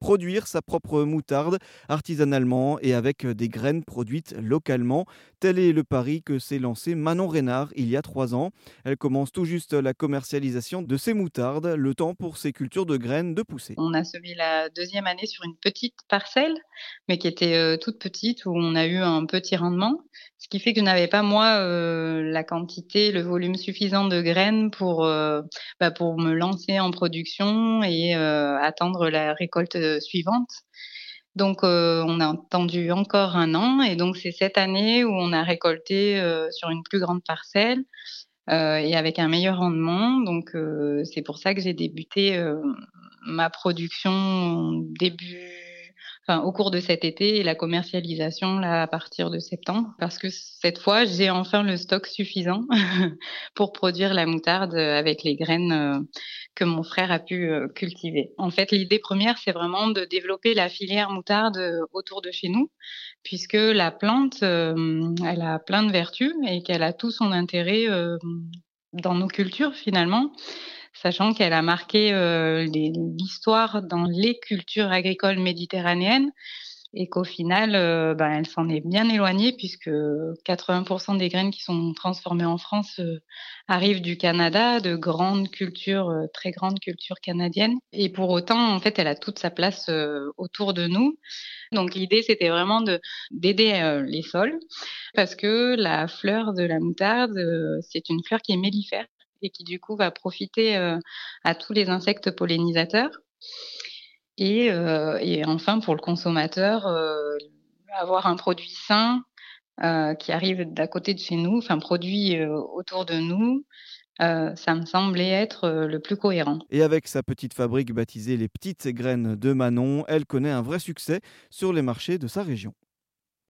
produire sa propre moutarde artisanalement et avec des graines produites localement. Tel est le pari que s'est lancé Manon Reynard il y a trois ans. Elle commence tout juste la commercialisation de ses moutardes, le temps pour ses cultures de graines de pousser. On a semé la deuxième année sur une petite parcelle, mais qui était euh, toute petite, où on a eu un petit rendement, ce qui fait que je n'avais pas moi euh, la quantité, le volume suffisant de graines pour, euh, bah, pour me lancer en production et attendre la récolte suivante. Donc, on a attendu encore un an et donc c'est cette année où on a récolté sur une plus grande parcelle et avec un meilleur rendement. Donc, c'est pour ça que j'ai débuté ma production début au cours de cet été et la commercialisation là à partir de septembre parce que cette fois j'ai enfin le stock suffisant pour produire la moutarde avec les graines euh, que mon frère a pu euh, cultiver. En fait, l'idée première c'est vraiment de développer la filière moutarde euh, autour de chez nous puisque la plante elle a plein de vertus et qu'elle a tout son intérêt dans nos cultures finalement sachant qu'elle a marqué euh, l'histoire dans les cultures agricoles méditerranéennes et qu'au final, euh, ben, elle s'en est bien éloignée puisque 80% des graines qui sont transformées en France euh, arrivent du Canada, de grandes cultures, très grandes cultures canadiennes. Et pour autant, en fait, elle a toute sa place autour de nous. Donc l'idée, c'était vraiment de d'aider les sols parce que la fleur de la moutarde, c'est une fleur qui est mellifère et qui du coup va profiter euh, à tous les insectes pollinisateurs. Et, euh, et enfin, pour le consommateur, euh, avoir un produit sain qui arrive d'à côté de chez nous, enfin produit autour de nous, ça me semblait être le plus cohérent. Et avec sa petite fabrique baptisée Les Petites Graines de Manon, elle connaît un vrai succès sur les marchés de sa région.